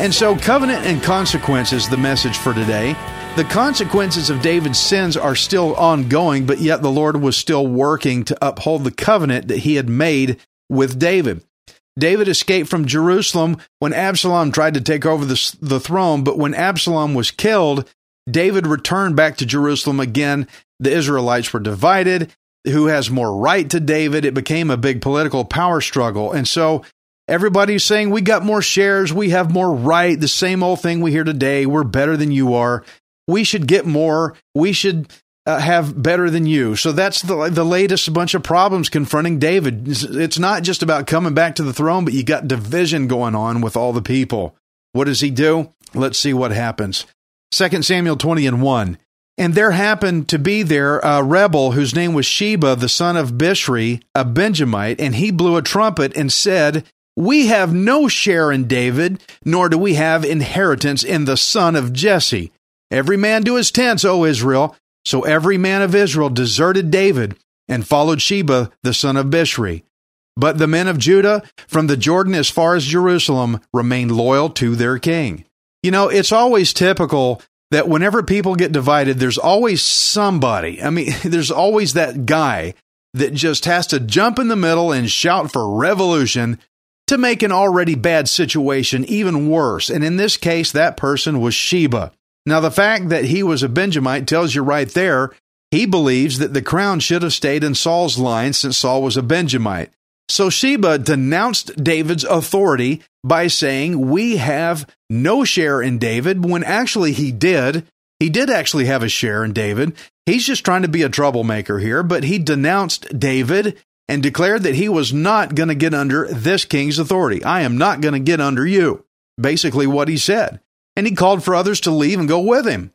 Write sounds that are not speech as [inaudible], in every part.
And so, covenant and consequence is the message for today. The consequences of David's sins are still ongoing, but yet the Lord was still working to uphold the covenant that he had made with David. David escaped from Jerusalem when Absalom tried to take over the, the throne, but when Absalom was killed, David returned back to Jerusalem again. The Israelites were divided. Who has more right to David? It became a big political power struggle. And so everybody's saying, We got more shares. We have more right. The same old thing we hear today. We're better than you are. We should get more. We should uh, have better than you. So that's the the latest bunch of problems confronting David. It's, not just about coming back to the throne, but you got division going on with all the people. What does he do? Let's see what happens. 2 Samuel 20 and 1. And there happened to be there a rebel whose name was Sheba, the son of Bishri, a Benjamite, and he blew a trumpet and said, We have no share in David, nor do we have inheritance in the son of Jesse. Every man to his tents, O Israel. So every man of Israel deserted David and followed Sheba, the son of Bishri. But the men of Judah, from the Jordan as far as Jerusalem, remained loyal to their king. You know, it's always typical that whenever people get divided, there's always somebody. I mean, [laughs] there's always that guy that just has to jump in the middle and shout for revolution to make an already bad situation even worse. And in this case, that person was Sheba. Now, the fact that he was a Benjamite tells you right there he believes that the crown should have stayed in Saul's line since Saul was a Benjamite. So Sheba denounced David's authority by saying, We have no share in David, when actually he did. He did actually have a share in David. He's just trying to be a troublemaker here, but he denounced David and declared that he was not going to get under this king's authority. I am not going to get under you. Basically, what he said. And he called for others to leave and go with him.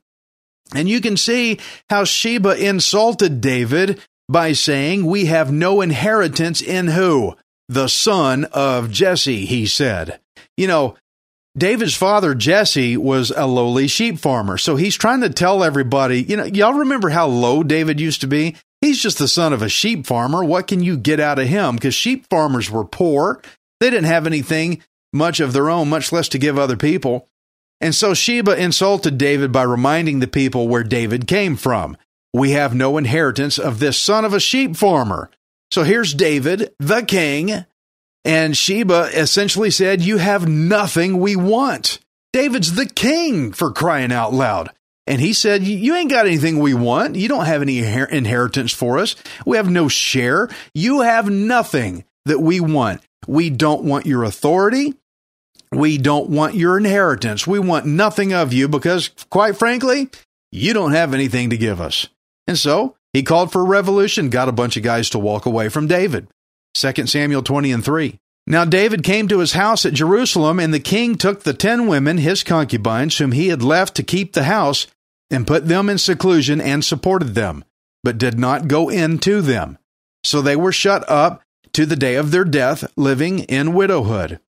And you can see how Sheba insulted David by saying, We have no inheritance in who? The son of Jesse, he said. You know, David's father, Jesse, was a lowly sheep farmer. So he's trying to tell everybody, you know, y'all remember how low David used to be? He's just the son of a sheep farmer. What can you get out of him? Because sheep farmers were poor. They didn't have anything much of their own, much less to give other people. And so Sheba insulted David by reminding the people where David came from. We have no inheritance of this son of a sheep farmer. So here's David, the king, and Sheba essentially said, You have nothing we want. David's the king for crying out loud. And he said, You ain't got anything we want. You don't have any inheritance for us. We have no share. You have nothing that we want. We don't want your authority. We don't want your inheritance. We want nothing of you because, quite frankly, you don't have anything to give us. And so he called for a revolution, got a bunch of guys to walk away from David. 2 Samuel 20 and 3. Now David came to his house at Jerusalem, and the king took the ten women, his concubines, whom he had left to keep the house, and put them in seclusion and supported them, but did not go in to them. So they were shut up to the day of their death, living in widowhood.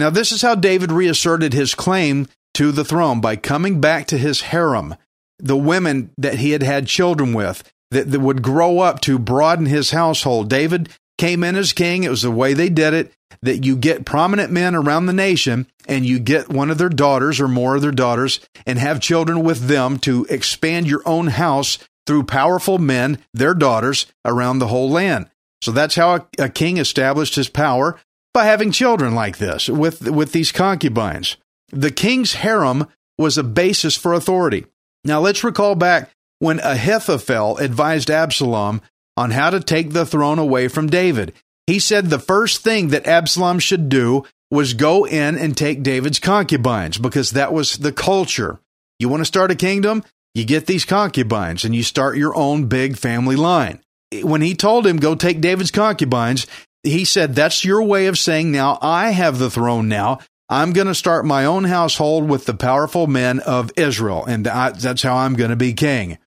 Now, this is how David reasserted his claim to the throne by coming back to his harem, the women that he had had children with, that, that would grow up to broaden his household. David came in as king. It was the way they did it that you get prominent men around the nation and you get one of their daughters or more of their daughters and have children with them to expand your own house through powerful men, their daughters, around the whole land. So that's how a, a king established his power by having children like this with, with these concubines. The king's harem was a basis for authority. Now let's recall back when Ahithophel advised Absalom on how to take the throne away from David. He said the first thing that Absalom should do was go in and take David's concubines because that was the culture. You want to start a kingdom? You get these concubines and you start your own big family line. When he told him, go take David's concubines, he said, That's your way of saying, now I have the throne now. I'm going to start my own household with the powerful men of Israel, and that's how I'm going to be king.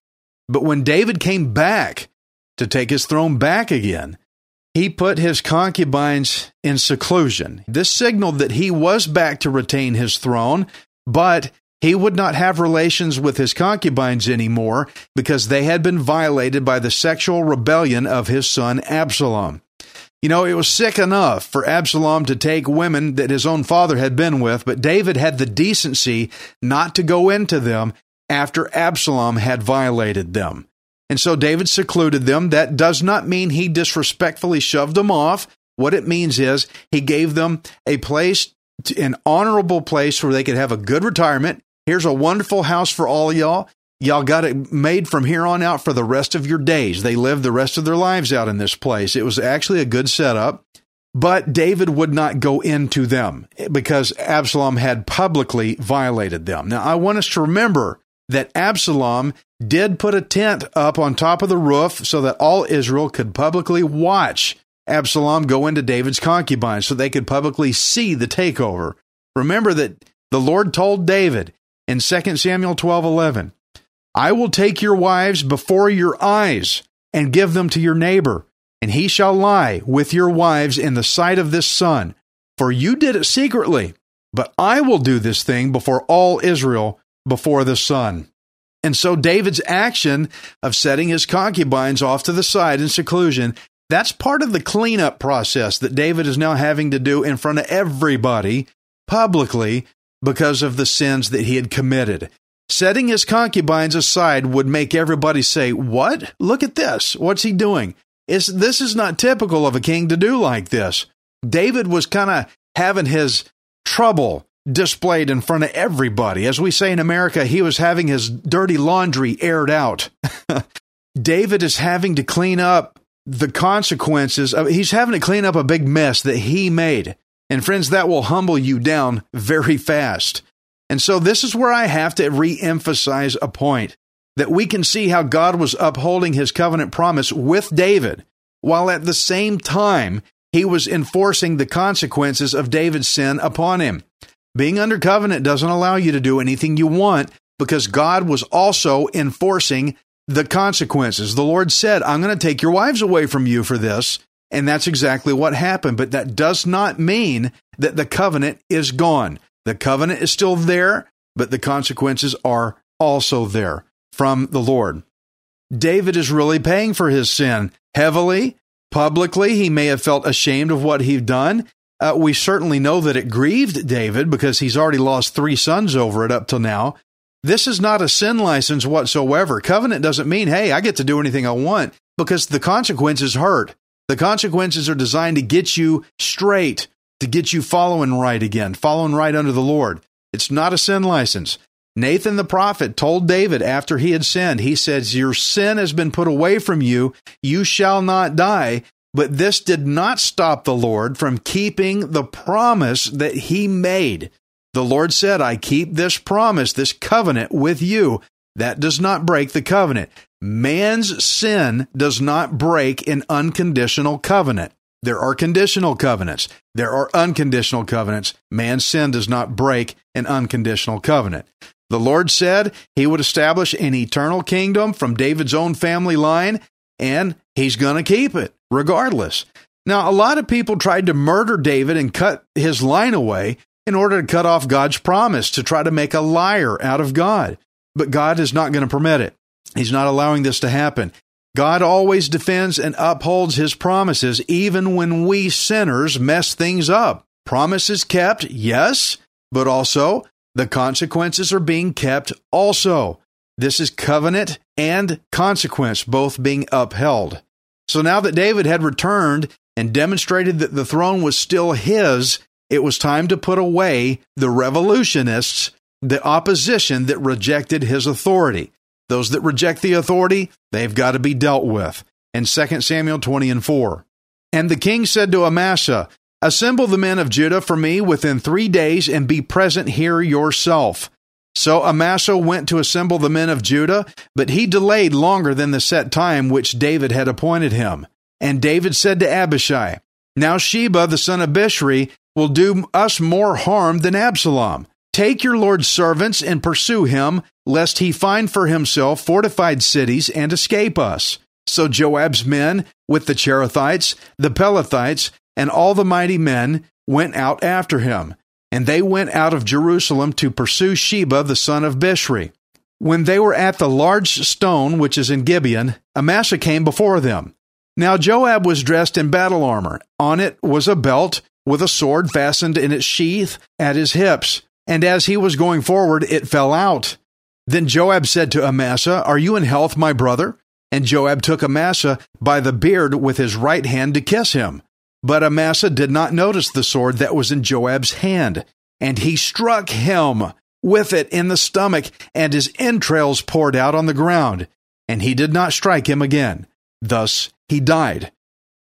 But when David came back to take his throne back again, he put his concubines in seclusion. This signaled that he was back to retain his throne, but he would not have relations with his concubines anymore because they had been violated by the sexual rebellion of his son Absalom. You know, it was sick enough for Absalom to take women that his own father had been with, but David had the decency not to go into them after Absalom had violated them. And so David secluded them. That does not mean he disrespectfully shoved them off. What it means is he gave them a place, an honorable place where they could have a good retirement. Here's a wonderful house for all y'all. Y'all got it made from here on out for the rest of your days. They lived the rest of their lives out in this place. It was actually a good setup, but David would not go into them because Absalom had publicly violated them. Now, I want us to remember that Absalom did put a tent up on top of the roof so that all Israel could publicly watch Absalom go into David's concubine so they could publicly see the takeover. Remember that the Lord told David in 2 Samuel 12 11, I will take your wives before your eyes and give them to your neighbor, and he shall lie with your wives in the sight of this sun. For you did it secretly, but I will do this thing before all Israel before the sun. And so David's action of setting his concubines off to the side in seclusion, that's part of the cleanup process that David is now having to do in front of everybody publicly because of the sins that he had committed. Setting his concubines aside would make everybody say, What? Look at this. What's he doing? It's, this is not typical of a king to do like this. David was kind of having his trouble displayed in front of everybody. As we say in America, he was having his dirty laundry aired out. [laughs] David is having to clean up the consequences of, he's having to clean up a big mess that he made. And friends, that will humble you down very fast. And so this is where I have to re-emphasize a point that we can see how God was upholding his covenant promise with David, while at the same time he was enforcing the consequences of David's sin upon him. Being under covenant doesn't allow you to do anything you want because God was also enforcing the consequences. The Lord said, I'm going to take your wives away from you for this. And that's exactly what happened. But that does not mean that the covenant is gone. The covenant is still there, but the consequences are also there from the Lord. David is really paying for his sin heavily, publicly. He may have felt ashamed of what he'd done. Uh, we certainly know that it grieved David because he's already lost three sons over it up till now. This is not a sin license whatsoever. Covenant doesn't mean, hey, I get to do anything I want because the consequences hurt. The consequences are designed to get you straight, to get you following right again, following right under the Lord. It's not a sin license. Nathan the prophet told David after he had sinned, he says, Your sin has been put away from you. You shall not die. But this did not stop the Lord from keeping the promise that he made. The Lord said, I keep this promise, this covenant with you. That does not break the covenant. Man's sin does not break an unconditional covenant. There are conditional covenants. There are unconditional covenants. Man's sin does not break an unconditional covenant. The Lord said he would establish an eternal kingdom from David's own family line, and he's going to keep it regardless. Now, a lot of people tried to murder David and cut his line away in order to cut off God's promise to try to make a liar out of God. But God is not going to permit it. He's not allowing this to happen. God always defends and upholds his promises, even when we sinners mess things up. Promises kept, yes, but also the consequences are being kept also. This is covenant and consequence both being upheld. So now that David had returned and demonstrated that the throne was still his, it was time to put away the revolutionists, the opposition that rejected his authority. Those that reject the authority, they've got to be dealt with. in 2 Samuel 20 and 4. And the king said to Amasa, Assemble the men of Judah for me within three days and be present here yourself. So Amasa went to assemble the men of Judah, but he delayed longer than the set time which David had appointed him. And David said to Abishai, Now Sheba the son of Bishri will do us more harm than Absalom. Take your Lord's servants and pursue him, lest he find for himself fortified cities and escape us. So Joab's men, with the Cherethites, the Pelethites, and all the mighty men, went out after him. And they went out of Jerusalem to pursue Sheba the son of Bishri. When they were at the large stone which is in Gibeon, Amasa came before them. Now Joab was dressed in battle armor. On it was a belt with a sword fastened in its sheath at his hips and as he was going forward, it fell out. Then Joab said to Amasa, Are you in health, my brother? And Joab took Amasa by the beard with his right hand to kiss him. But Amasa did not notice the sword that was in Joab's hand, and he struck him with it in the stomach, and his entrails poured out on the ground. And he did not strike him again. Thus he died.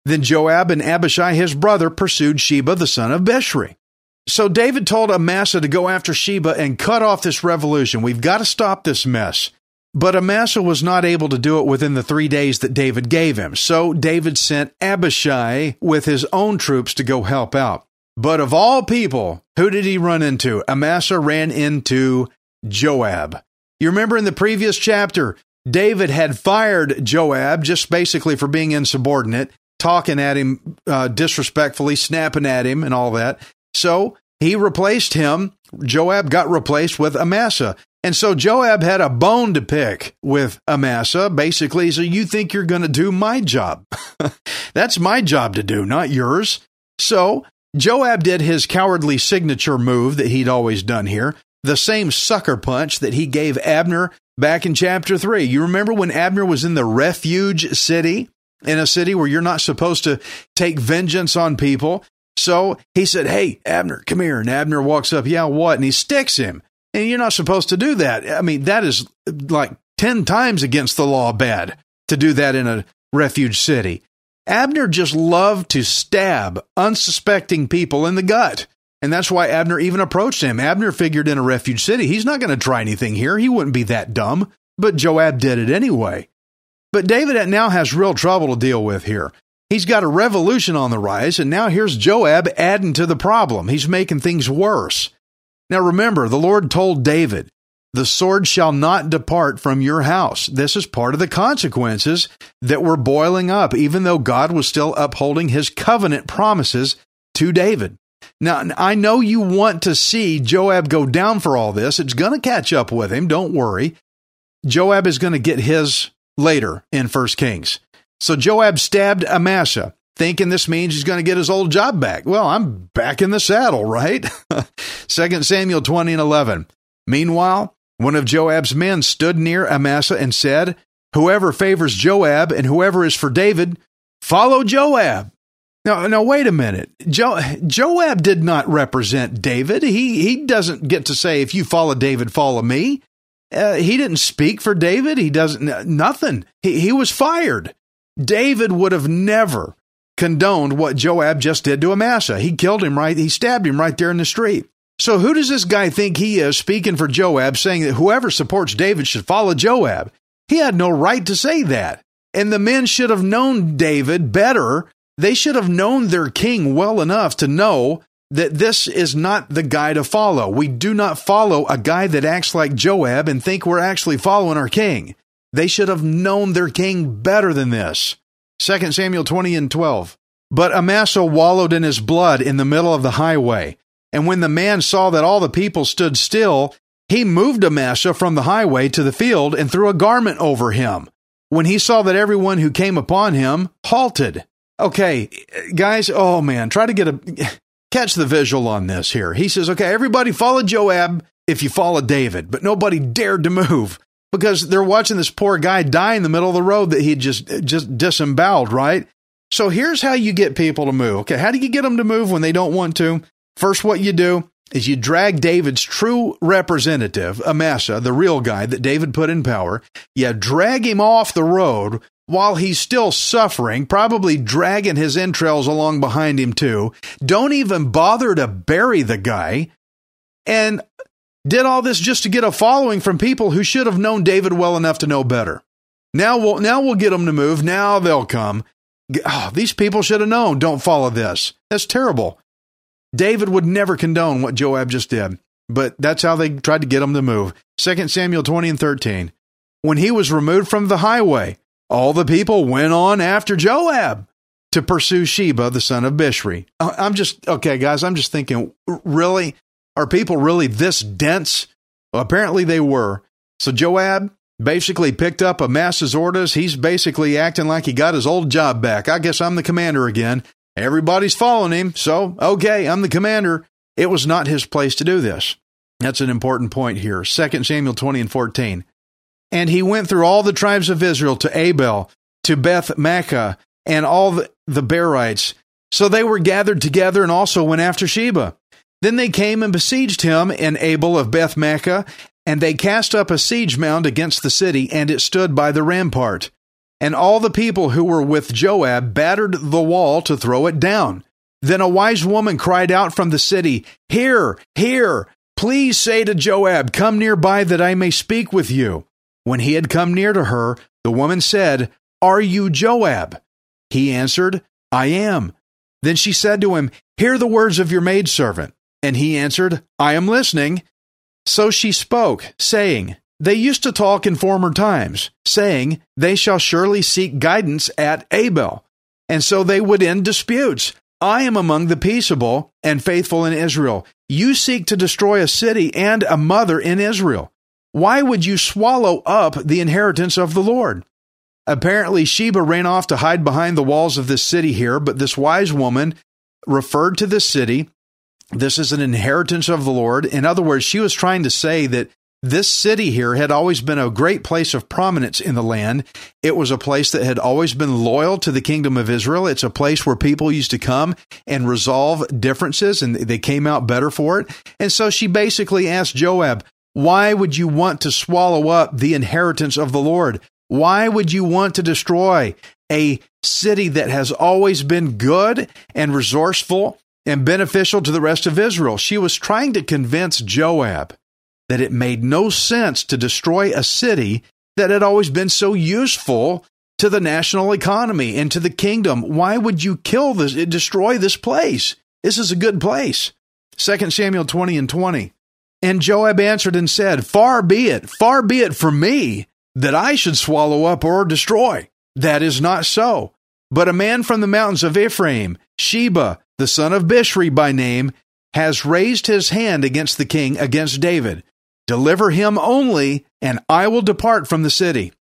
Then Joab and Abishai his brother pursued Sheba the son of Bichri. So David told Amasa to go after Sheba and cut off this revolution. We've got to stop this mess. But Amasa was not able to do it within the three days that David gave him. So David sent Abishai with his own troops to go help out. But of all people, who did he run into? Amasa ran into Joab. You remember in the previous chapter, David had fired Joab just basically for being insubordinate, talking at him uh, disrespectfully, snapping at him, and all that. So he replaced him. Joab got replaced with Amasa. And so Joab had a bone to pick with Amasa. Basically, so you think you're going to do my job. [laughs] That's my job to do, not yours. So Joab did his cowardly signature move that he'd always done here, the same sucker punch that he gave Abner back in chapter 3. You remember when Abner was in the refuge city, in a city where you're not supposed to take vengeance on people? So he said, Hey, Abner, come here. And Abner walks up, Yeah, what? And he sticks him. And you're not supposed to do that. I mean, that is like 10 times against the law bad to do that in a refuge city. Abner just loved to stab unsuspecting people in the gut. And that's why Abner even approached him. Abner figured in a refuge city, he's not going to try anything here. He wouldn't be that dumb. But Joab did it anyway. But David now has real trouble to deal with here. He's got a revolution on the rise, and now here's Joab adding to the problem. He's making things worse. Now remember, the Lord told David, The sword shall not depart from your house. This is part of the consequences that were boiling up, even though God was still upholding his covenant promises to David. Now, I know you want to see Joab go down for all this. It's going to catch up with him. Don't worry. Joab is going to get his later in First Kings. So Joab stabbed Amasa, thinking this means he's going to get his old job back. Well, I'm back in the saddle, right? [laughs] 2 Samuel 20 and 11. Meanwhile, one of Joab's men stood near Amasa and said, Whoever favors Joab and whoever is for David, follow Joab. Now, now wait a minute. Jo- Joab did not represent David. He he doesn't get to say if you follow David, follow me. Uh, he didn't speak for David. He doesn't nothing. He he was fired. David would have never condoned what Joab just did to Amasa. He killed him right, he stabbed him right there in the street. So who does this guy think he is speaking for Joab, saying that whoever supports David should follow Joab? He had no right to say that. And the men should have known David better. They should have known their king well enough to know that this is not the guy to follow. We do not follow a guy that acts like Joab and think we're actually following our king. They should have known their king better than this. 2 Samuel 20 and 12. But Amasa wallowed in his blood in the middle of the highway. And when the man saw that all the people stood still, he moved Amasa from the highway to the field and threw a garment over him. When he saw that everyone who came upon him halted. Okay, guys, oh man, try to get a catch the visual on this here. He says, okay, everybody follow Joab if you follow David, but nobody dared to move because they're watching this poor guy die in the middle of the road that he just just disemboweled, right? So here's how you get people to move. Okay, how do you get them to move when they don't want to? First, what you do is you drag David's true representative, Amasa, the real guy that David put in power. You drag him off the road while he's still suffering, probably dragging his entrails along behind him too. Don't even bother to bury the guy. And did all this just to get a following from people who should have known David well enough to know better. Now we'll now we'll get them to move. Now they'll come. Oh, these people should have known. Don't follow this. That's terrible. David would never condone what Joab just did, but that's how they tried to get him to move. 2 Samuel 20 and 13. When he was removed from the highway, all the people went on after Joab to pursue Sheba, the son of Bishri. I'm just, okay, guys, I'm just thinking, really? Are people really this dense? Well, apparently they were. So Joab basically picked up Amasa orders. He's basically acting like he got his old job back. I guess I'm the commander again. Everybody's following him. So, okay, I'm the commander. It was not his place to do this. That's an important point here. 2 Samuel 20 and 14. And he went through all the tribes of Israel to Abel, to Beth Maachah, and all the, the Berites. So they were gathered together and also went after Sheba. Then they came and besieged him in Abel of Beth Maachah, and they cast up a siege mound against the city, and it stood by the rampart. And all the people who were with Joab battered the wall to throw it down. Then a wise woman cried out from the city, Here, here, please say to Joab, Come nearby that I may speak with you. When he had come near to her, the woman said, Are you Joab? He answered, I am. Then she said to him, Hear the words of your maidservant. And he answered, I am listening. So she spoke, saying, They used to talk in former times, saying, They shall surely seek guidance at Abel. And so they would end disputes. I am among the peaceable and faithful in Israel. You seek to destroy a city and a mother in Israel. Why would you swallow up the inheritance of the Lord? Apparently, Sheba ran off to hide behind the walls of this city here, but this wise woman referred to this city this is an inheritance of the Lord. In other words, she was trying to say that this city here had always been a great place of prominence in the land. It was a place that had always been loyal to the kingdom of Israel. It's a place where people used to come and resolve differences and they came out better for it. And so she basically asked Joab, why would you want to swallow up the inheritance of the Lord? Why would you want to destroy a city that has always been good and resourceful and beneficial to the rest of Israel. She was trying to convince Joab that it made no sense to destroy a city that had always been so useful to the national economy and to the kingdom. Why would you kill this, destroy this place? This is a good place. 2 Samuel 20 and 20. And Joab answered and said, Far be it, far be it from me that I should swallow up or destroy. That is not so. But a man from the mountains of Ephraim, Sheba, the son of Bishri by name, has raised his hand against the king, against David. Deliver him only, and I will depart from the city.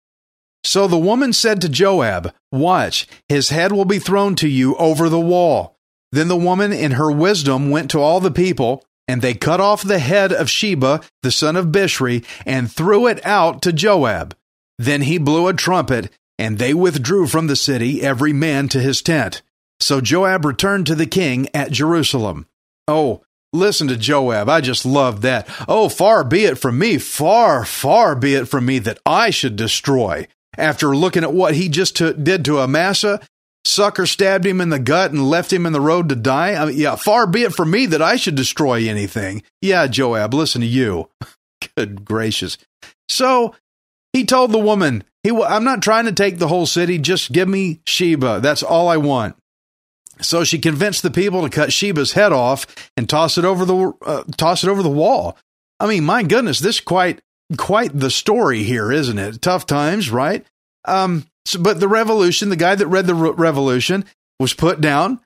So the woman said to Joab, Watch, his head will be thrown to you over the wall. Then the woman, in her wisdom, went to all the people, and they cut off the head of Sheba, the son of Bishri, and threw it out to Joab. Then he blew a trumpet, and they withdrew from the city, every man to his tent. So Joab returned to the king at Jerusalem. Oh, listen to Joab. I just love that. Oh, far be it from me, far, far be it from me that I should destroy. After looking at what he just did to Amasa, sucker stabbed him in the gut and left him in the road to die. I mean, yeah, far be it from me that I should destroy anything. Yeah, Joab, listen to you. [laughs] Good gracious. So he told the woman, he, I'm not trying to take the whole city. Just give me Sheba. That's all I want. So she convinced the people to cut Sheba's head off and toss it over the uh, toss it over the wall. I mean, my goodness, this quite quite the story here, isn't it? Tough times, right? Um, so, but the revolution, the guy that read the re- revolution was put down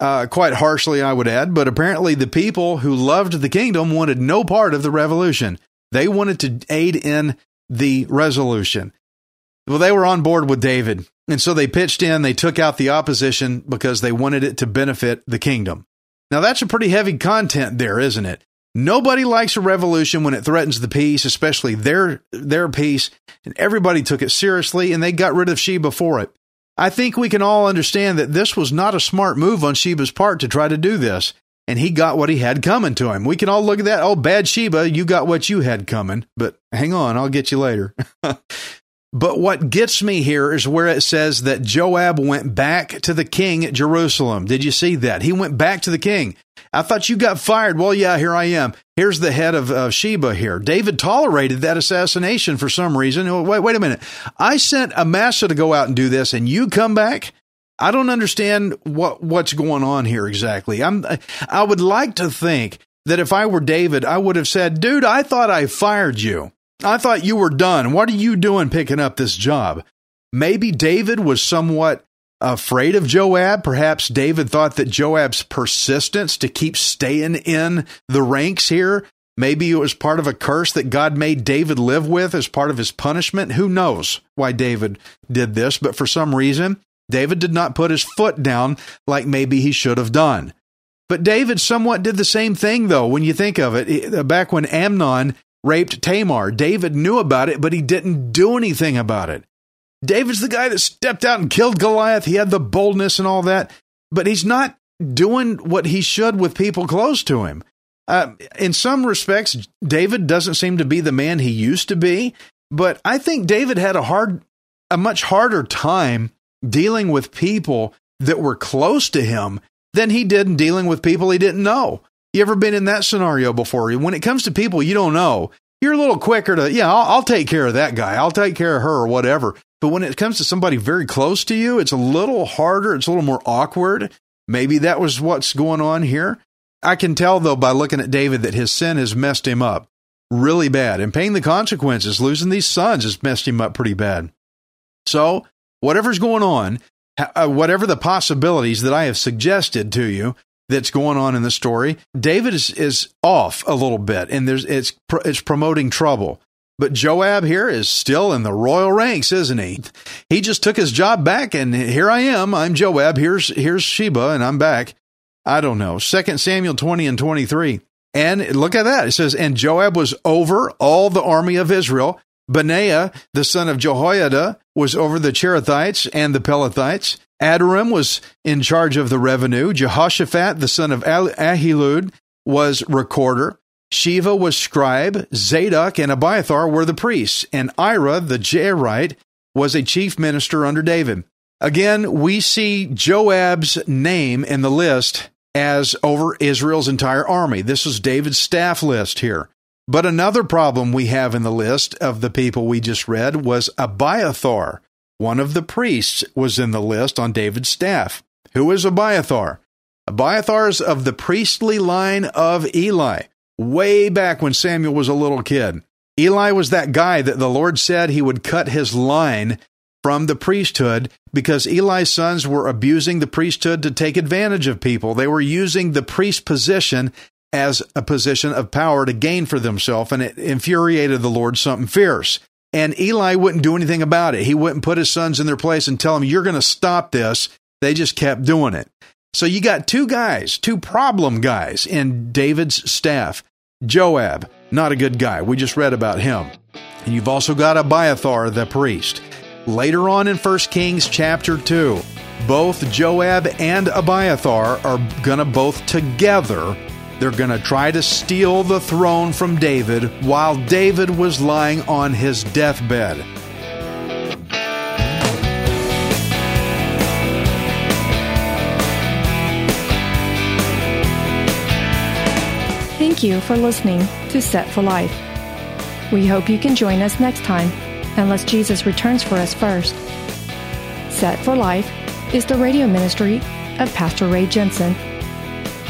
uh, quite harshly, I would add. But apparently, the people who loved the kingdom wanted no part of the revolution. They wanted to aid in the resolution. Well, they were on board with David. And so they pitched in, they took out the opposition because they wanted it to benefit the kingdom. Now, that's a pretty heavy content there, isn't it? Nobody likes a revolution when it threatens the peace, especially their their peace, and everybody took it seriously and they got rid of Sheba for it. I think we can all understand that this was not a smart move on Sheba's part to try to do this, and he got what he had coming to him. We can all look at that, oh bad Sheba, you got what you had coming, but hang on, I'll get you later. [laughs] But what gets me here is where it says that Joab went back to the king at Jerusalem. Did you see that? He went back to the king. I thought you got fired. Well, yeah, here I am. Here's the head of Sheba here. David tolerated that assassination for some reason. Oh, wait, wait a minute. I sent Amasa to go out and do this, and you come back? I don't understand what what's going on here exactly. I'm I would like to think that if I were David, I would have said, "Dude, I thought I fired you. I thought you were done. What are you doing picking up this job?" Maybe David was somewhat afraid of Joab. Perhaps David thought that Joab's persistence to keep staying in the ranks here, maybe it was part of a curse that God made David live with as part of his punishment. Who knows why David did this, but for some reason, David did not put his foot down like maybe he should have done. But David somewhat did the same thing, though, when you think of it. Back when Amnon raped Tamar, David knew about it, but he didn't do anything about it. David's the guy that stepped out and killed Goliath. He had the boldness and all that, but he's not doing what he should with people close to him. Uh, in some respects, David doesn't seem to be the man he used to be, but I think David had a hard, a much harder time dealing with people that were close to him than he did in dealing with people he didn't know. You ever been in that scenario before? When it comes to people you don't know, you're a little quicker to, yeah, I'll, I'll, take care of that guy. I'll take care of her or whatever. But when it comes to somebody very close to you, it's a little harder. It's a little more awkward. Maybe that was what's going on here. I can tell, though, by looking at David, that his sin has messed him up really bad. And paying the consequences, losing these sons, has messed him up pretty bad. So, whatever's going on, uh, whatever the possibilities that I have suggested to you that's going on in the story, David is, is off a little bit, and there's it's it's promoting trouble. But Joab here is still in the royal ranks, isn't he? He just took his job back, and here I am. I'm Joab. Here's here's Sheba, and I'm back. I don't know. Second Samuel twenty and twenty three. And look at that. It says, And Joab was over all the army of Israel, Benaiah, the son of Jehoiada, was over the Cherethites and the Pelethites. Adoram was in charge of the revenue. Jehoshaphat, the son of Ahilud, was recorder. Sheva was scribe. Zadok and Abiathar were the priests. And Ira, the Jairite, was a chief minister under David. Again, we see Joab's name in the list as over Israel's entire army. This is David's staff list here. But another problem we have in the list of the people we just read was Abiathar. One of the priests was in the list on David's staff. Who is Abiathar? Abiathar is of the priestly line of Eli, way back when Samuel was a little kid. Eli was that guy that the Lord said he would cut his line from the priesthood because Eli's sons were abusing the priesthood to take advantage of people. They were using the priest position as a position of power to gain for themselves, and it infuriated the Lord something fierce. And Eli wouldn't do anything about it. He wouldn't put his sons in their place and tell them, You're going to stop this. They just kept doing it. So you got two guys, two problem guys in David's staff. Joab, not a good guy. We just read about him. And you've also got Abiathar, the priest. Later on in 1 Kings chapter 2, both Joab and Abiathar are going to both together they're going to try to steal the throne from David while David was lying on his deathbed. Thank you for listening to Set for Life. We hope you can join us next time, unless Jesus returns for us first. Set for Life is the radio ministry of Pastor Ray Jensen